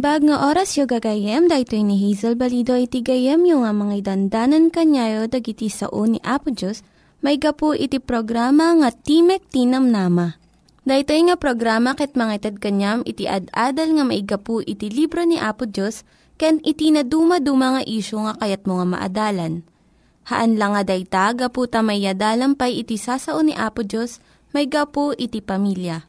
Naimbag nga oras yung gagayem, dahil ni Hazel Balido iti gayem yung nga mga dandanan kanyayo dagiti sao ni Apo Diyos, may gapu iti programa nga Timek Tinam Nama. Dahil nga programa ket mga itad kanyam iti ad-adal nga may gapu iti libro ni Apo Diyos, ken iti na dumaduma nga isyo nga kayat mo nga maadalan. Haan lang nga dayta, gapu tamay pay iti sasao ni Apo Diyos, may gapu iti pamilya.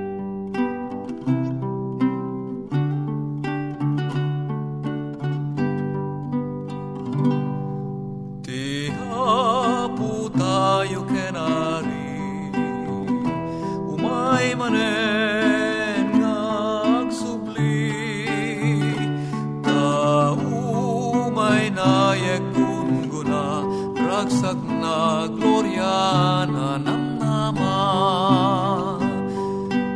Manen agsubli Ta umay nayek guna Ragsak na gloria na namnama.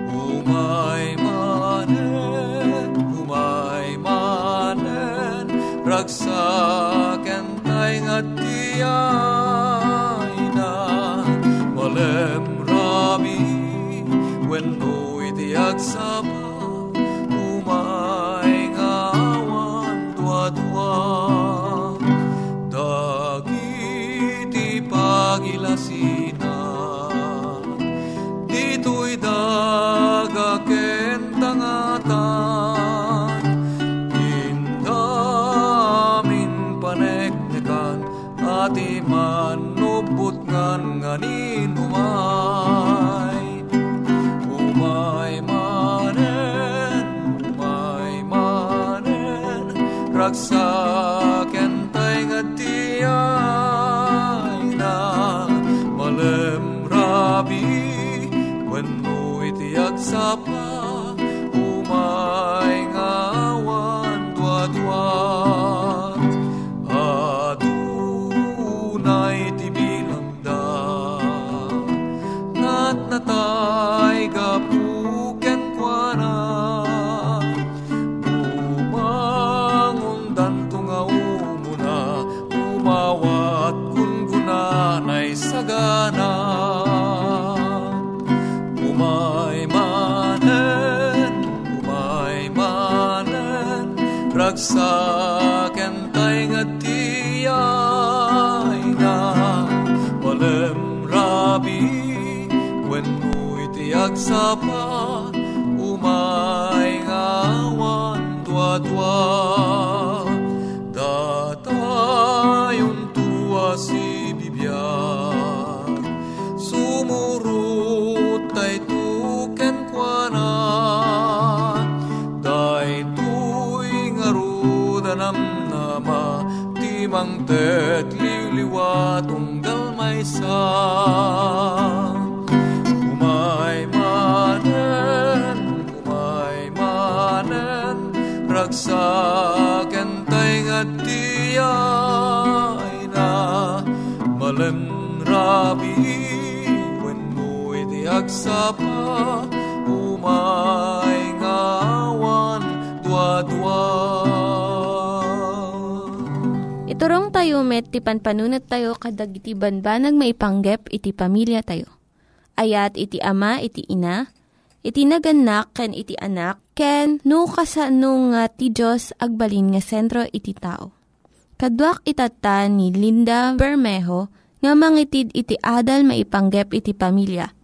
Umay manen, umay manen Ragsak entay nga Papa. Sapa Umay nga awan dua-dua Datayon tuwa si bibiyag Sumurut tay tuken kwa na Day tuy ngarudanam nama. Timang tet liliwa tunggal agsapa umay ngawan dua-dua Iturong tayo met, ti panpanunat tayo kadag iti banbanag maipanggep iti pamilya tayo. Ayat iti ama, iti ina, iti naganak, ken iti anak, ken no kasano nga ti Diyos agbalin nga sentro iti tao. Kaduak itata ni Linda Bermejo nga mangitid iti adal maipanggep iti pamilya.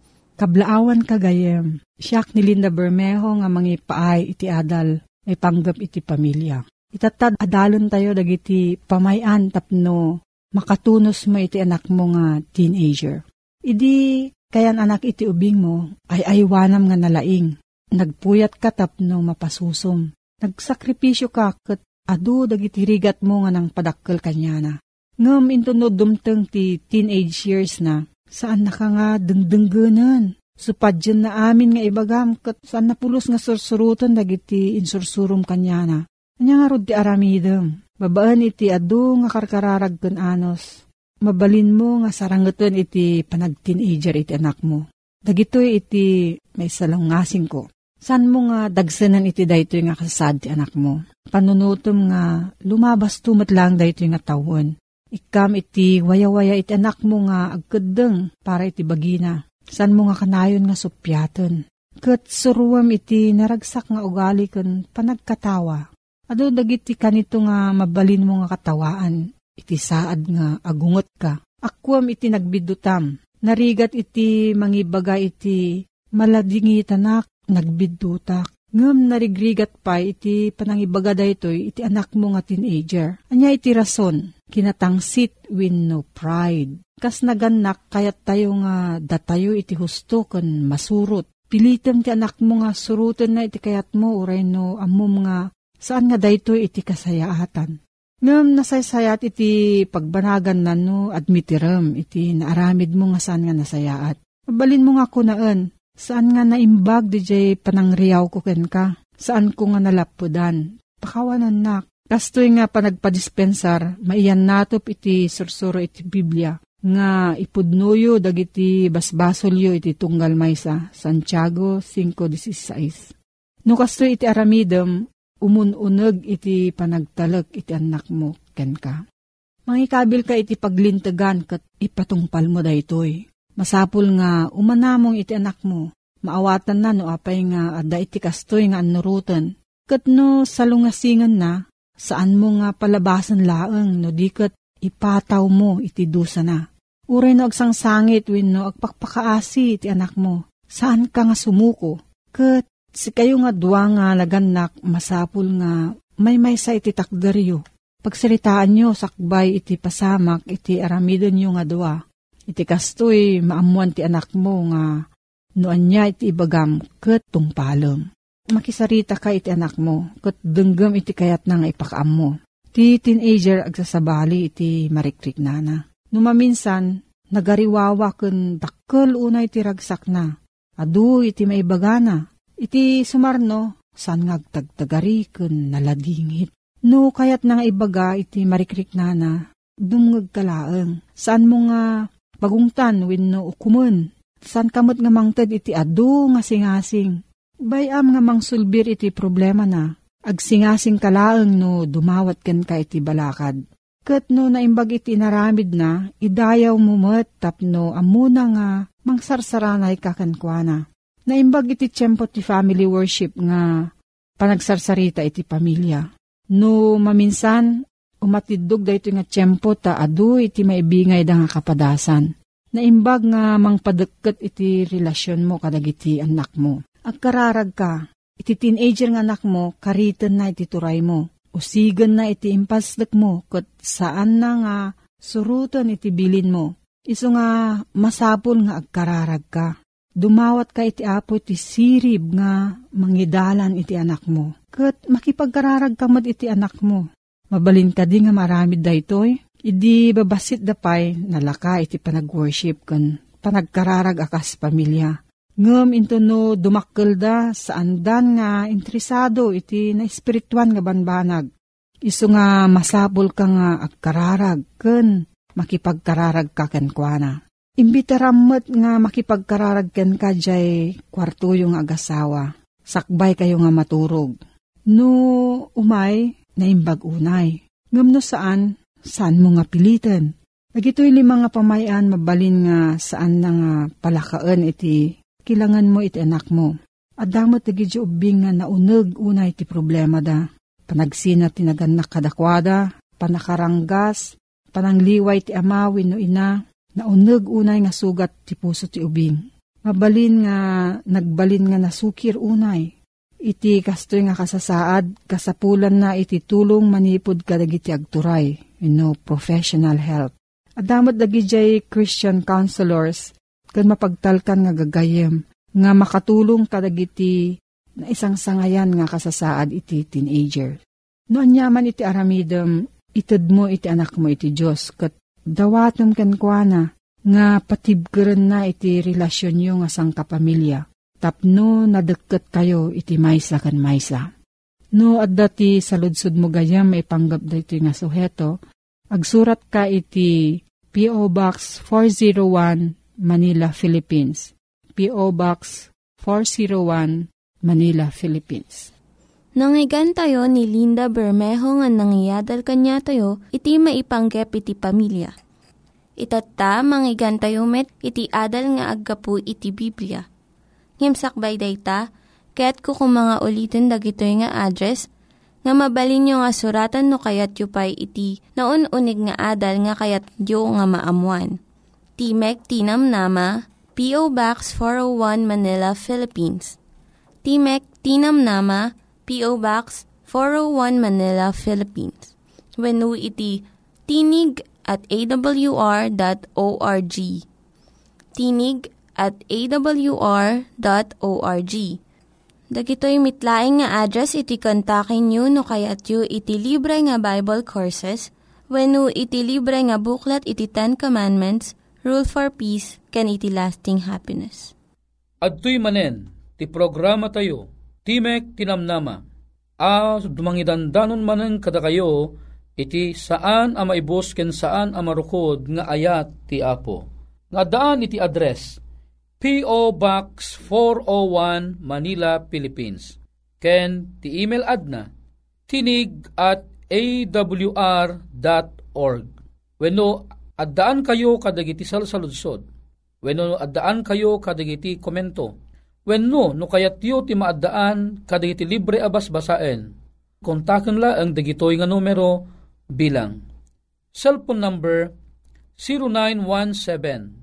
Kablaawan kagayem, siyak ni Linda Bermejo nga mangipaay iti adal may panggap iti pamilya. Itatad adalon tayo dagiti pamayan tapno makatunos mo iti anak mo nga teenager. Idi kayan anak iti ubing mo ay aywanam nga nalaing. Nagpuyat ka tapno mapasusom. Nagsakripisyo ka kat adu dagiti rigat mo nga nang padakkel kanyana. Ngam intunod dumteng ti teenage years na saan naka nga dengdenggenan. Supadyan na amin nga ibagam kat saan napulos nga sursurutan dagiti insursurum kanyana. Anya nga rod ti aramidem. Babaan iti adu nga karkararag ken anos. Mabalin mo nga sarangetan iti panag-teenager iti anak mo. Dagitoy iti may salungasing ko. San mo nga dagsanan iti daytoy nga kasad ti anak mo? Panunutom nga lumabas tumat lang daytoy nga tawon. Ikam iti waya-waya iti anak mo nga agkadeng para iti bagina. San mo nga kanayon nga supyaton. Kat suruam iti naragsak nga ugali kan panagkatawa Ado dagiti kanito nga mabalin mo nga katawaan, iti saad nga agungot ka. Akwam iti nagbidutam, narigat iti mangibaga iti maladingi tanak, nagbidutak. Ngam narigrigat pa iti panangibaga daytoy iti anak mo nga teenager. Anya iti rason, kinatangsit win no pride. Kas naganak kayat tayo nga datayo iti husto kan masurot. Pilitem ti anak mo nga surutan na iti kayat mo uray no amom nga saan nga daytoy iti kasayaatan. Ngam nasaysayat iti pagbanagan na no admitiram iti naaramid mo nga saan nga nasayaat. Mabalin mo nga kunaan, saan nga naimbag jay panangriyaw ko ken ka, saan ko nga nalapudan. Pakawanan nak, kastoy nga panagpadispensar, maiyan natop iti sursuro iti Biblia, nga ipudnuyo dagiti basbasolyo iti tunggal maysa, Santiago 5.16. No kastoy iti aramidem, umununeg iti panagtalek iti anak mo ken ka. Mangikabil ka iti paglintegan kat ipatungpal mo daytoy. Masapul nga umanamong iti anak mo. Maawatan na no apay nga adda iti kastoy nga anurutan. Kat no salungasingan na, saan mo nga palabasan laeng no di kat ipataw mo iti dusa na. Uray no agsangsangit win no agpakpakaasi iti anak mo. Saan ka nga sumuko? Kat Si kayo nga duwa nga laganak masapul nga may may sa iti takderyo. Pagsalitaan nyo sakbay iti pasamak iti aramidon nyo nga duwa. Iti kastoy maamuan ti anak mo nga noan niya iti ibagam ket tungpalem. Makisarita ka iti anak mo ket denggem iti kayat na nga ipakaam mo. Ti teenager agsasabali iti marikrik nana. Numaminsan, nagariwawa ken dakkel unay ti ragsak na. Adu iti maibagana Iti sumarno, saan nga agtagtagari kun naladingit. No kayat nga ibaga iti marikrik nana, dumngag kalaeng. Saan mo nga pagungtan win no ukumun. Saan kamot nga mangtad iti adu nga singasing. Bayam nga mangsulbir iti problema na. Agsingasing kalaeng no dumawat ken ka iti balakad. Kat no naimbag iti naramid na, idayaw mo met tapno amuna nga mangsarsaranay kakankwana. Naimbag iti tiyempo ti family worship nga panagsarsarita iti pamilya. No maminsan, umatidog da ito nga tiyempo ta adu iti maibingay da nga kapadasan. Naimbag nga mangpadagkat iti relasyon mo kadag iti anak mo. Agkararag ka, iti teenager nga anak mo, karitan na iti turay mo. Usigan na iti impasdak mo, kat saan na nga surutan iti bilin mo. Iso nga masapol nga agkararag ka Dumawat ka iti apo iti sirib nga mangidalan iti anak mo. Kat makipagkararag kamad iti anak mo. Mabalin ka nga maramid daytoy. Idi babasit dapay nalaka iti panag-worship kan panagkararag akas pamilya. Ngem into no dumakkel da sa andan nga interesado iti na espirituan nga banbanag. Isu nga masabol ka nga agkararag ken makipagkararag ka ken kuana. Imbitarammet nga makipagkararag ken ka jay kwarto yung agasawa. Sakbay kayo nga maturog. No umay, naimbag unay. Ngam no saan, saan mo nga pilitan. Nagito'y lima nga pamayan mabalin nga saan na nga palakaan iti kilangan mo iti anak mo. Adamot iti ubing nga nauneg unay iti problema da. Panagsina tinaganak kadakwada, panakaranggas, panangliway ti amawin no ina, nauneg unay nga sugat ti puso ti ubing. Mabalin nga nagbalin nga nasukir unay. Iti kastoy nga kasasaad, kasapulan na iti tulong manipod kadagiti agturay, you know, professional help. Adamot dagi jay Christian counselors kan mapagtalkan nga gagayem nga makatulong kadagiti na isang sangayan nga kasasaad iti teenager. No anyaman iti aramidem ited mo iti anak mo iti Diyos kat dawatom kan kuana nga patibgeren na iti relasyon nyo nga sang kapamilya. Tapno nadagkat kayo iti maysa kan maysa. No adda ti saludsud mo gayam ipanggap da iti nga suheto, Agsurat ka iti P.O. Box 401 Manila, Philippines. P.O. Box 401 Manila, Philippines. Nangyigan tayo ni Linda Bermejo nga nangyadal kanya tayo, iti maipanggep iti pamilya. Itatta, manggigan tayo met, iti adal nga aggapu iti Biblia. Ngimsakbay day ta, kaya't kukumanga ulitin dagito nga address nga mabalin nyo nga suratan no kayat yu pa'y iti na unig nga adal nga kayat yu nga maamuan. Timek Tinam Nama, P.O. Box 401 Manila, Philippines. Timek Tinam Nama, P.O. Box 401 Manila, Philippines. When iti tinig at awr.org. Tinig at awr.org Dagitoy mitlaing nga address iti kontakin nyo no kayat yu iti libre nga Bible Courses when no iti libre nga buklat iti Ten Commandments, Rule for Peace, can iti lasting happiness. Adtoy manen, ti programa tayo, Timek Tinamnama, a dumangidandanon manen kada kayo, iti saan a maibos ken saan a marukod nga ayat ti Apo. Nga daan iti address, P.O. Box 401 Manila, Philippines. Ken ti email adna tinig at awr.org. Wenno addaan kayo kadagiti salsaludsod. Wenno addaan kayo kadagiti komento. Wenno no kayat yo ti maaddaan kadagiti libre abas basaen. Kontaken la ang dagitoy nga numero bilang cellphone number 0917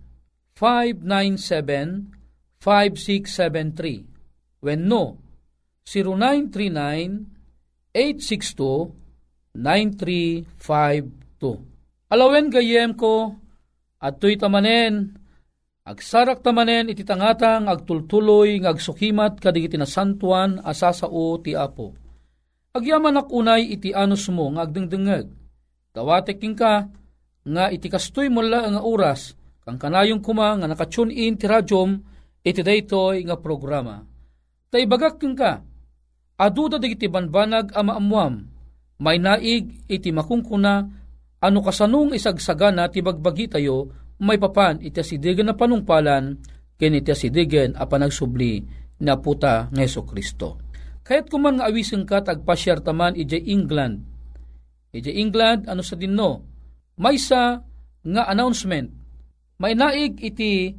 597-5673. When no, 0939-862-9352. Alawen gayem ko, at tuy tamanen, agsarak tamanen iti tangatang agtultuloy ng agsukimat kadigiti na santuan asasao ti apo. Agyaman unay iti anus mo nga agdengdengeg. Kawateking ka nga iti kastoy mo nga oras Kang kanayong kuma nga nakatune in ti radyom iti daytoy nga programa. Ta ibagak ka, aduda digiti banbanag ama amuam, may naig iti makungkuna ano kasanung isagsagana ti bagbagi tayo may papan iti asidigan na panungpalan ken iti asidigan a panagsubli na puta ng Yeso Kristo. Kaya't kuman nga awiseng ka tagpasyar taman iti England. Iti England ano sa dinno, maysa nga announcement may naig iti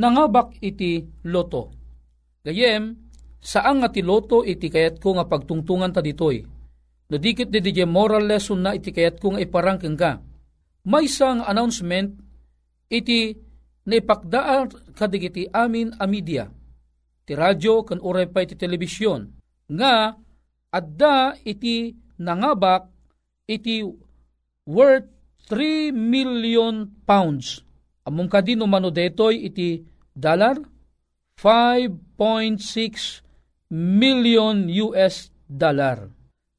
nangabak iti loto. Gayem, saan nga ti loto iti kayat ko nga pagtungtungan ta ditoy. Nadikit di di moral lesson na iti kayat ko nga iparangkeng ka. May isang announcement iti naipakdaan kadigiti amin a media. Ti radyo kan uray pa iti telebisyon. Nga adda iti nangabak iti worth 3 million pounds Among kadi no mano detoy iti dollar 5.6 million US dollar.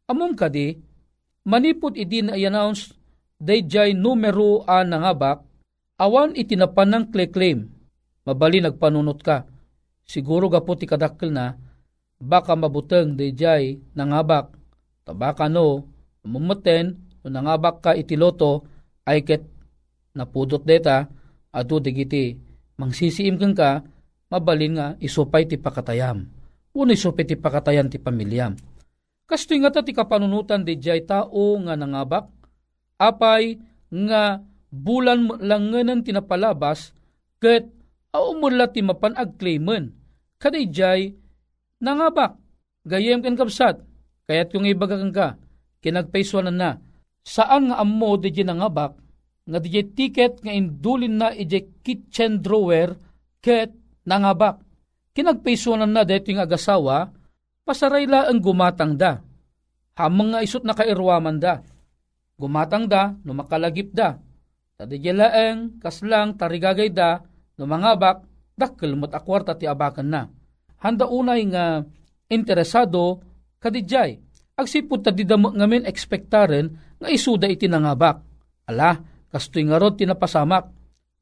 Among kadi manipod iti na i-announce dayjay numero a nangabak awan iti napanang claim. Mabali nagpanunot ka. siguro gapo ti kadakkel na, baka mabuteng di jay nangabak, tabaka no, mumuten, nangabak ka itiloto, ay ket napudot deta, adu digiti, mangsisiim kang ka, mabalin nga isupay ti pakatayam. Uno isupay ti pakatayan ti pamilyam. Kasto nga ta ti kapanunutan di jay tao nga nangabak, apay nga bulan lang nga tinapalabas, ket aumula ti mapan agclaimen, kadijay nangabak, gayem kan kapsat, kaya't yung ibagakan ka, kinagpaiswanan na, saan nga ammo di nangabak, nga di ticket nga indulin na ije kitchen drawer, ket nangabak. Kinagpaiswanan na dito yung agasawa, pasaray la ang gumatang da. Hamang nga isot na kairwaman da. Gumatang da, no makalagip da. Tadijalaeng, kaslang, tarigagay da, no mangabak, dakkel mat akwarta ti abakan na. Handa unay nga interesado kadijay. Agsipod ta didamo ngamin ekspektaren nga isuda iti nangabak. Ala, kastoy nga tinapasamak.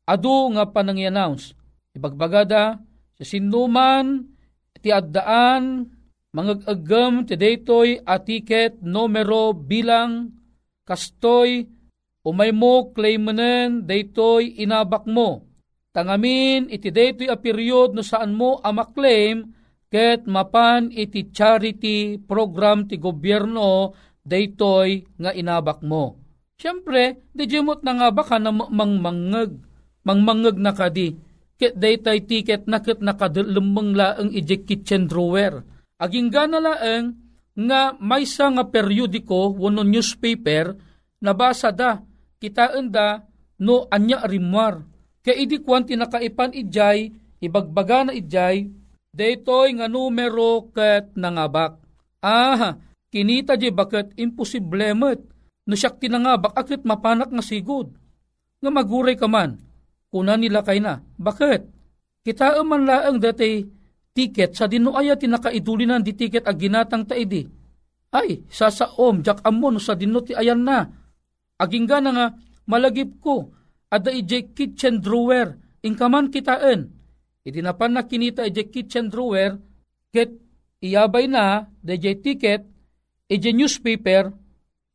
Ado nga panang announce Ibagbagada, sa sinuman, ti addaan, mangagagam ti daytoy atiket numero bilang kastoy umay mo claimanen daytoy inabak mo. Tangamin iti daytoy a period no saan mo amaklaim ket mapan iti charity program ti gobyerno daytoy nga inabak mo. Siyempre, di jimot na nga baka na mangmangag, mangmangag na kadi ket daytay tiket na ket nakadulumang laeng ijek kitchen drawer. Aging gana laeng nga maysa nga periodiko wano newspaper nabasa da kitaan da no anya rimwar. Kaya idi kwanti nakaipan ijay ibagbaga na ijay daytoy nga numero ket nangabak. Ah, kinita di bakit imposiblemet no siyak tinangabak akit mapanak nga sigod. Nga maguray ka man, kuna nila kay na. Bakit? Kita man laang dati tiket sa dinuaya tinakaidulinan di tiket ag ginatang taidi. Ay, sasaom, jak amon sa dino ti ayan na. Aging gana nga, malagip ko, ada ije kitchen drawer, ingkaman kitaan. Itinapan na kinita ije kitchen drawer, ket iyabay na, da ticket, ije newspaper,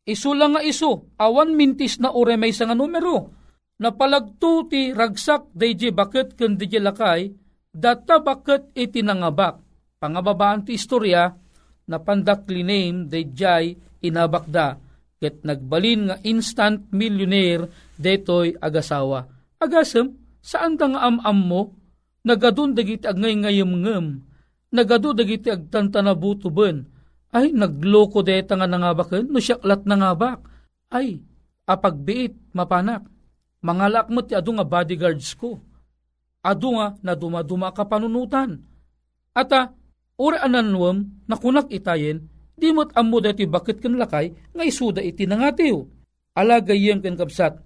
iso lang nga iso, awan mintis na ure may nga numero napalagto ti ragsak dayjay bakit ken di lakay, data bakit iti nangabak. Pangababaan ti istorya, napandakli name dayjay inabakda, ket nagbalin nga instant millionaire detoy agasawa. Agasem, saan da nga am-am mo? Nagadun dagiti agngay ngayem ngem, nagadu dagiti agtantanabuto ben, ay nagloko deta nga nangabaken, no siyaklat nangabak, ay apagbiit mapanak Mangalak mo ti adu nga bodyguards ko. Adu nga na dumaduma ka panunutan. Ata, uri ananwam na kunak itayen, di mo't ammo dati bakit kan lakay nga isuda iti nangatiw. Alagayem ken kapsat.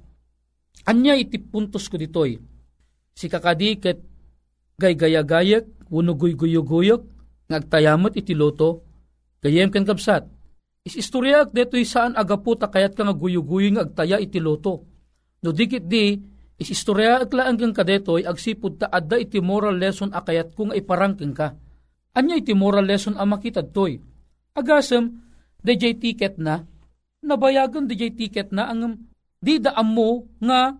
Anya iti puntos ko ditoy. Si kakadi ket gay-gaya-gayak, wunugoy-guyog-guyog, ngagtayamot iti loto, gayem ken kapsat. Is istoryak detoy saan agaputa kayat ka nga nga agtaya iti loto No dikit di, is istorya at laan kang kadetoy, agsipod ta adda iti moral lesson akayat kung iparangking ka. Anya iti moral lesson ang makitad toy. Agasem, DJ ticket na, nabayagan DJ ticket na ang di daam mo nga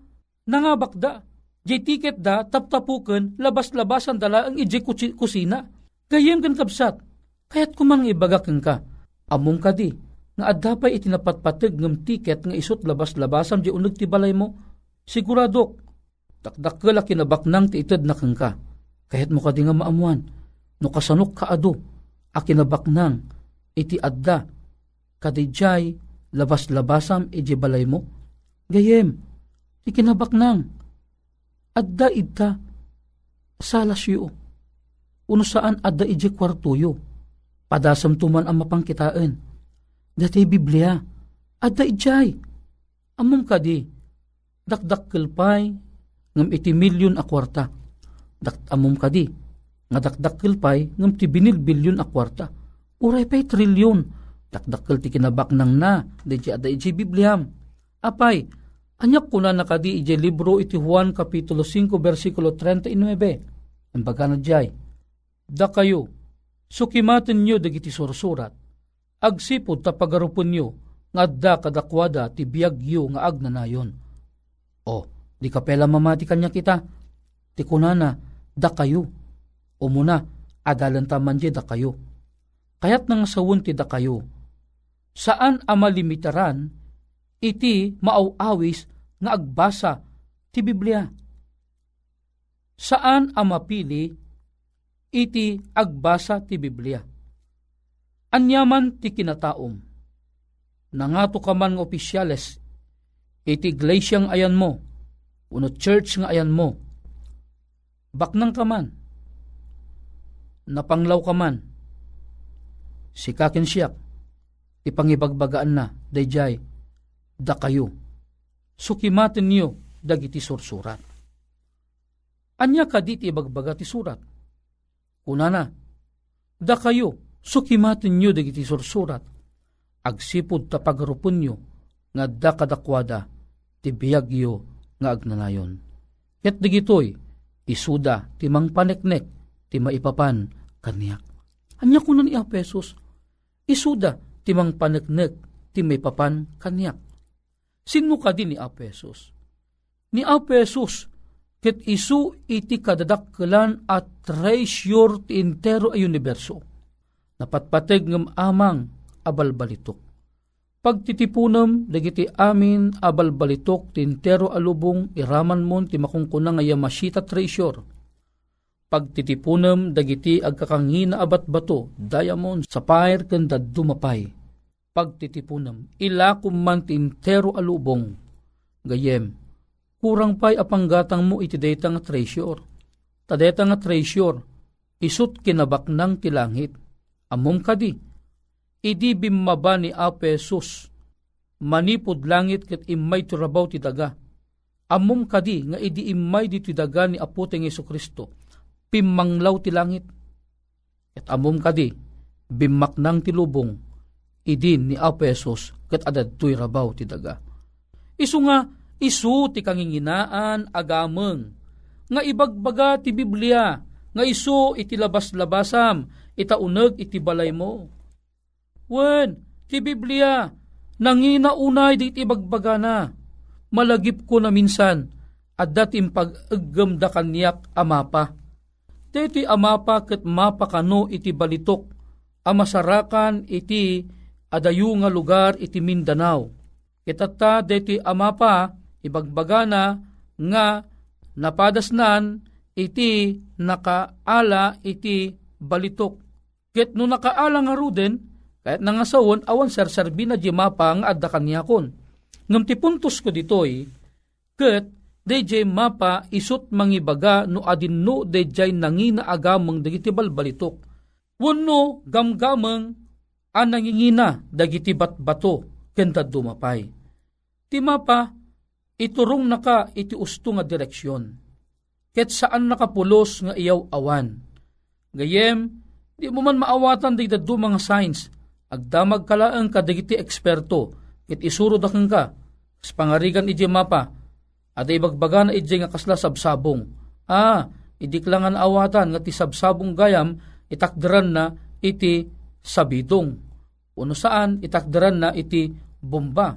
nangabakda. Jay ticket da, taptapuken, labas-labasan dala ang ije kusina. Gayem kan kapsat, kayat kumang ibagakin ka. Among ka di, nga adda pa itinapatpatag ng tiket nga isot labas-labasam di unag ti balay mo. Siguradok, takdakkel kinabaknang ti itad na ka. Kahit mo ka di nga maamuan, no kasanok ka ado, a kinabaknang iti adda, kadijay labas-labasam iti balay mo. Gayem, ti kinabaknang, adda idta, salas yu. Uno saan adda iti kwartuyo, padasam tuman ang mapangkitaan Dati Biblia, adda ijay. Amom kadi, dakdak kilpay, ngam iti milyon a kwarta. Dak amom kadi, nga dakdak kilpay, ngam ti binil bilyon a kwarta. Uray pa'y trilyon, dakdakkel ti kinabak nang na, di adda ijay Biblia. Apay, anyak ko na nakadi ijay libro iti Juan Kapitulo 5, versikulo 39. Ang baga na jay, da kayo, sukimaten nyo dagiti sursurat, agsipod ta pagarupon nyo, nga da kadakwada ti biyagyo nga agnanayon. O, di ka pela mamati kanya kita, ti kunana, da kayo, umuna, adalan taman da kayo. Kayat nang sawun ti da kayo, saan amalimitaran, iti maawawis nga agbasa ti Biblia. Saan amapili, iti agbasa ti Biblia. Anyaman ti kinataom, nangato ka man ng opisyales, iti iglesyang ayan mo, uno church nga ayan mo, baknang ka man, napanglaw ka man, sikakin siyak, ipangibagbagaan na, dayjay, da kayo, sukimatin niyo, dagiti sursurat. Anya ka diti ibagbaga ti surat. Unana, da kayo, sukimatin niyo dagiti sursurat agsipod ta pagarupon nyo, nga da kadakwada, ti biyagyo nga agnanayon. Ket digitoy, isuda, ti mang paneknek, ti maipapan, kaniyak. Anya ko ni Apesos, isuda, ti mang paneknek, ti maipapan, kaniyak. Sino ka din ni Apesos? Ni Apesos, ket isu iti kadadakkelan at treasure ti intero ay universo. Napatpateg ngem amang abalbalitok. Pagtitipunem, dagiti amin abalbalitok tintero alubong iraman mon ti makungkuna nga yamasita treasure. Pagtitipunem, dagiti agkakangina abat bato, diamond, sapphire, kanda dumapay. Pagtitipunem, ilakum man tintero alubong. Gayem, kurang pay apanggatang mo iti data nga treasure. Tadeta nga treasure, isut kinabak ng tilangit. Amom kadi, idi bimmaba ni Apesus, manipod langit ket imay turabaw ti daga. Amom kadi nga idi imay di daga ni aputeng Yesu Kristo, pimmanglaw ti langit. Ket amom kadi, bimmaknang ti lubong, idin ni Apesus ket adad tuy rabaw ti daga. Isu nga, isu ti kanginginaan agameng, nga ibagbaga ti Biblia, nga isu iti labas-labasam, itaunag iti balay mo Wen, ti Biblia, nangina unay di ibagbaga na. Malagip ko na minsan, at datim pag-agam da kanyak amapa. Deti amapa ket mapa kano iti balitok, amasarakan iti adayu nga lugar iti Mindanao. Kitata deti amapa, ibagbaga na nga napadasnan iti nakaala iti balitok. Ket no nakaala nga ruden, kahit nangasawon, awan sarsarbi na di mapa adda kanyakon. Ngam ti puntos ko ditoy, ket DJ mapa isut mangibaga no adin no DJ nangina agamang dagiti balbalitok. Wano gamgamang an nangingina dagiti batbato kenta dumapay. Ti mapa iturong naka iti usto nga direksyon. Ket saan nakapulos nga iyaw awan. Gayem, di mo man maawatan di dadu mga signs agdamag kalaang kadagiti eksperto, ket isuro da ka, kas pangarigan iti mapa, at ibagbaga na iti nga kasla sabsabong. Ah, idiklangan awatan nga ti sabsabong gayam, itakdaran na iti sabidong. Uno saan, itakdaran na iti bomba.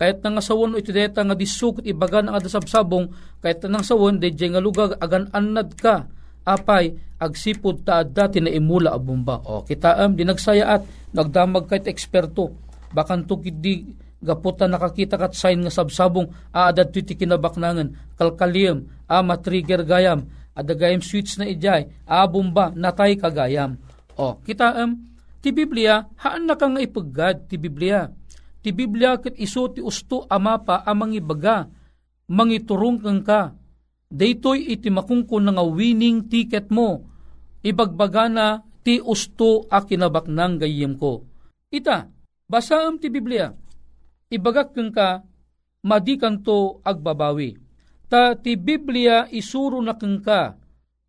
Kahit nang asawon iti deta nga disukot ibaga ng adasabsabong, kahit nang asawon, di nga lugag agan anad ka, apay agsipod ta dati na imula a bomba. O kita am dinagsayaat nagdamag kahit eksperto bakan to di gaputa nakakita kat sign nga sabsabong aadad ti kinabaknangan kalkalium a matrigger gayam ada gayam switch na ijay a bomba natay kagayam. O kita am ti Biblia haan na kang ipaggad ti Biblia. Ti Biblia ket iso ti usto amapa amang ibaga mangiturong kang ka daytoy iti makungkon nga winning ticket mo. Ibagbaga na ti usto a kinabaknang gayem ko. Ita, basaam ti Biblia. Ibagak kang ka, madikan to agbabawi. Ta ti Biblia isuro na kang ka,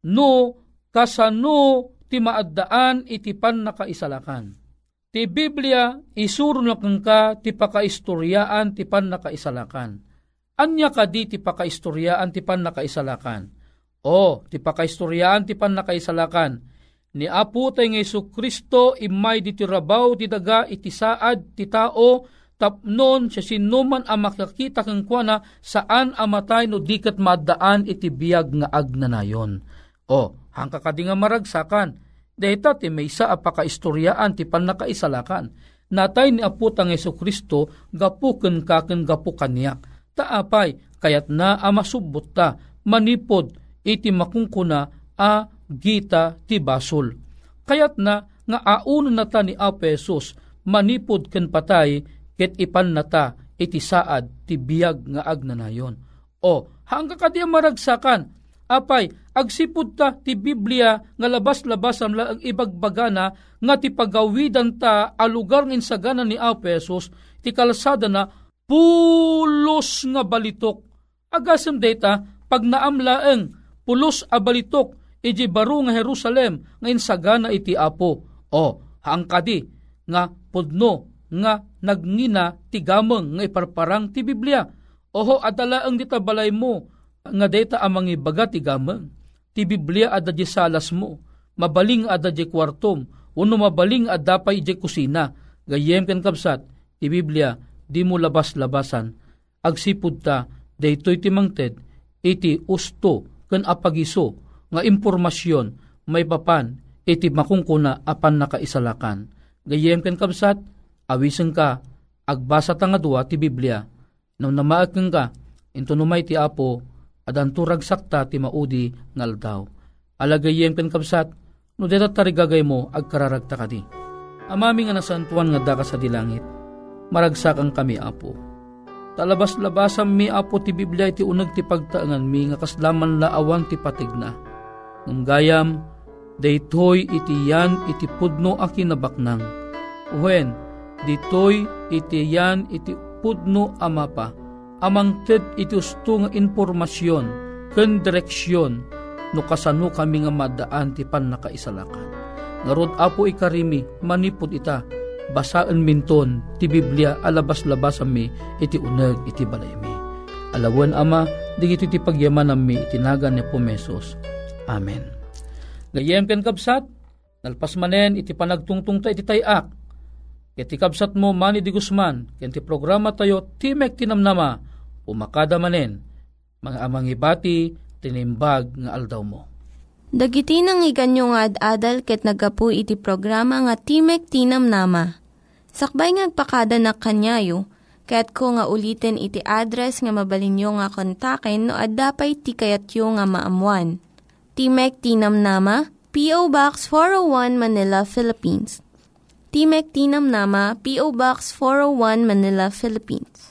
no kasano ti maaddaan iti pan nakaisalakan. Ti Biblia isuro na kang ka ti pakaistoryaan ti pan nakaisalakan Anya ka di ti pakaistoryaan ti pan nakaisalakan. O, ti pakaistoryaan ti pan nakaisalakan. ni Apo tayo nga Kristo imay di tirabaw ti daga iti saad ti tao tapnon siya sinuman ang makakita kang kuana saan amatay no dikat madaan iti biyag nga agnanayon. O, hangka kadi nga maragsakan, dahita ti may isa apakaistoryaan ti pan nakaisalakan. Natay ni Apo tang Yeso Kristo gapuken kaken gapu kaniyak. Taapay kayat na amasubot ta manipod iti makungkuna a gita ti basol. Kayat na nga auno na ta ni Apesos manipod ken patay ket ipan nata iti saad ti biyag nga agnanayon. O hangga kadi maragsakan apay agsipud ta ti Biblia nga labas-labas ang ibagbagana nga ti pagawidan ta a lugar ng insagana ni Apesos ti kalsada na pulos nga balitok. Agasem data pag naamlaeng pulos a balitok iji baro nga Jerusalem nga insagana iti Apo. O, hangkadi nga pudno nga nagngina ti gameng nga iparparang ti Biblia. Oho adala ang dita mo nga data amang ibaga ti gameng. Ti Biblia ada di salas mo. Mabaling ada di kwartom. Uno mabaling ada pa ije kusina. Gayem ken kapsat. Ti Biblia di mo labas-labasan. Agsipud ta daytoy ti mangted iti usto ken apagiso nga impormasyon may papan iti makungkuna apan nakaisalakan. Gayem ken kapsat, awisen ka, agbasa ta nga dua ti Biblia, no namaag ka, into numay ti apo, adan turag sakta ti maudi ngal daw. Alagayem ken kapsat, no deta tarigagay mo, agkararagta ka di. Amami nga nasantuan nga daka sa dilangit, maragsakan kami apo Talabas-labasan mi apo ti Biblia iti unag ti pagtaangan mi nga kaslaman laawan ti patigna. Ngam gayam, daytoy iti yan iti pudno a kinabaknang. Uwen, ditoy iti yan iti pudno amapa. Amang ted iti usto nga informasyon, ken direksyon, no kasano kami nga madaan ti pan nakaisalakan. Ngarod apo ikarimi, manipod ita, basaan minton ti Biblia alabas-labas mi iti uneg iti balay mi. Alawan ama, digito ti pagyaman mi itinagan ni Pumesos. Amen. Gayem ken kabsat, nalpas manen iti panagtungtung ta iti tayak. Iti kabsat mo mani di Guzman, ken ti programa tayo Timek Tinamnama, umakada manen, mga amang ibati, tinimbag nga aldaw mo. Dagiti nang iganyo nga ad-adal ket nagapu iti programa nga Timek Tinam Nama. Sakbay ngagpakada na kanyayo, ket ko nga ulitin iti address nga mabalinyo nga kontaken no ad-dapay tikayatyo nga maamuan. Timek Tinam Nama, P.O. Box 401 Manila, Philippines. Timek Tinam Nama, P.O. Box 401 Manila, Philippines.